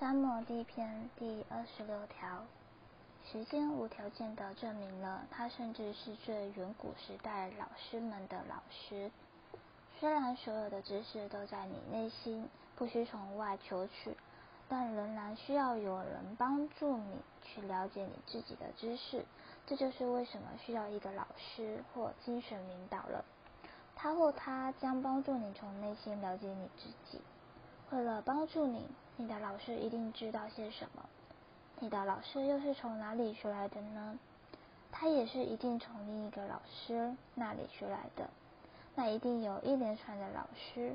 沙漠第一篇第二十六条，时间无条件的证明了他甚至是最远古时代老师们的老师。虽然所有的知识都在你内心，不需从外求取，但仍然需要有人帮助你去了解你自己的知识。这就是为什么需要一个老师或精神领导了。他或他将帮助你从内心了解你自己。为了帮助你，你的老师一定知道些什么。你的老师又是从哪里学来的呢？他也是一定从另一个老师那里学来的。那一定有一连串的老师。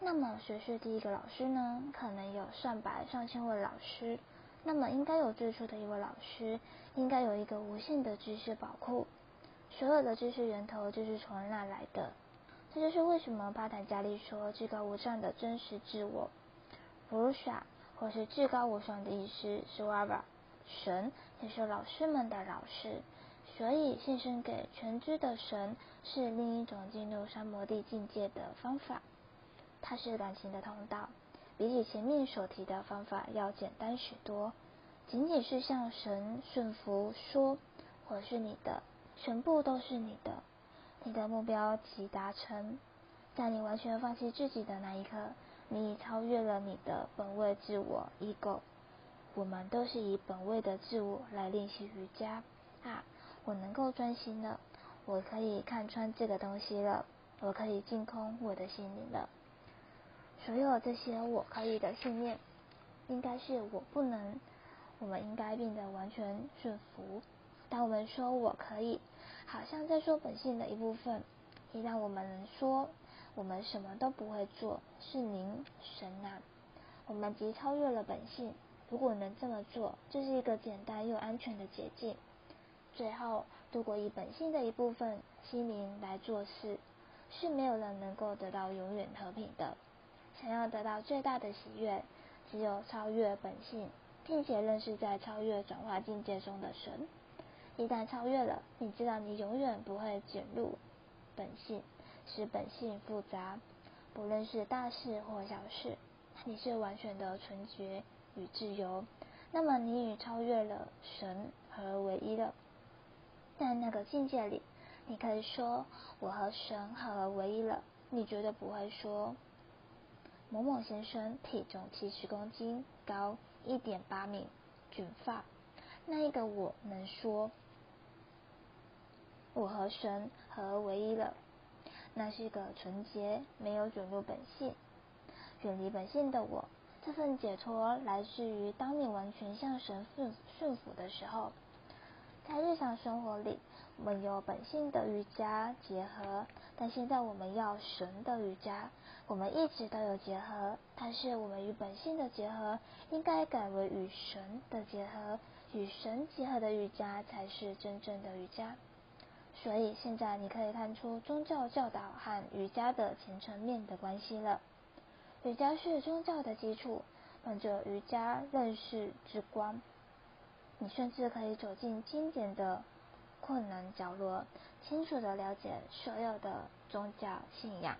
那么谁是第一个老师呢？可能有上百上千位老师。那么应该有最初的一位老师，应该有一个无限的知识宝库。所有的知识源头就是从那来的。这是为什么巴坦加利说至高无上的真实自我，普鲁莎，或是至高无上的意思是瓦瓦，神也是老师们的老师，所以献身给全知的神是另一种进入三摩地境界的方法，它是感情的通道，比起前面所提的方法要简单许多，仅仅是向神顺服说，我是你的，全部都是你的。你的目标即达成，在你完全放弃自己的那一刻，你已超越了你的本位自我 ego。我们都是以本位的自我来练习瑜伽啊！我能够专心了，我可以看穿这个东西了，我可以净空我的心灵了。所有这些我可以的信念，应该是我不能。我们应该变得完全顺服。当我们说我可以。好像在说本性的一部分，也让我们能说，我们什么都不会做，是您神啊！我们即超越了本性。如果能这么做，这是一个简单又安全的捷径。最后，如果以本性的一部分心灵来做事，是没有人能够得到永远和平的。想要得到最大的喜悦，只有超越本性，并且认识在超越转化境界中的神。一旦超越了，你知道你永远不会卷入本性，使本性复杂。不论是大事或小事，你是完全的纯洁与自由。那么你已超越了神和唯一了。在那个境界里，你可以说我和神合而为一了。你绝对不会说某某先生体重七十公斤，高一点八米，卷发。那一个我能说。我和神合而为一了，那是一个纯洁、没有卷入本性、远离本性的我。这份解脱来自于当你完全向神顺顺服的时候。在日常生活里，我们有本性的瑜伽结合，但现在我们要神的瑜伽。我们一直都有结合，但是我们与本性的结合应该改为与神的结合。与神结合的瑜伽才是真正的瑜伽。所以现在你可以看出宗教教导和瑜伽的前层面的关系了。瑜伽是宗教的基础，本着瑜伽认识之光，你甚至可以走进经典的困难角落，清楚的了解所有的宗教信仰。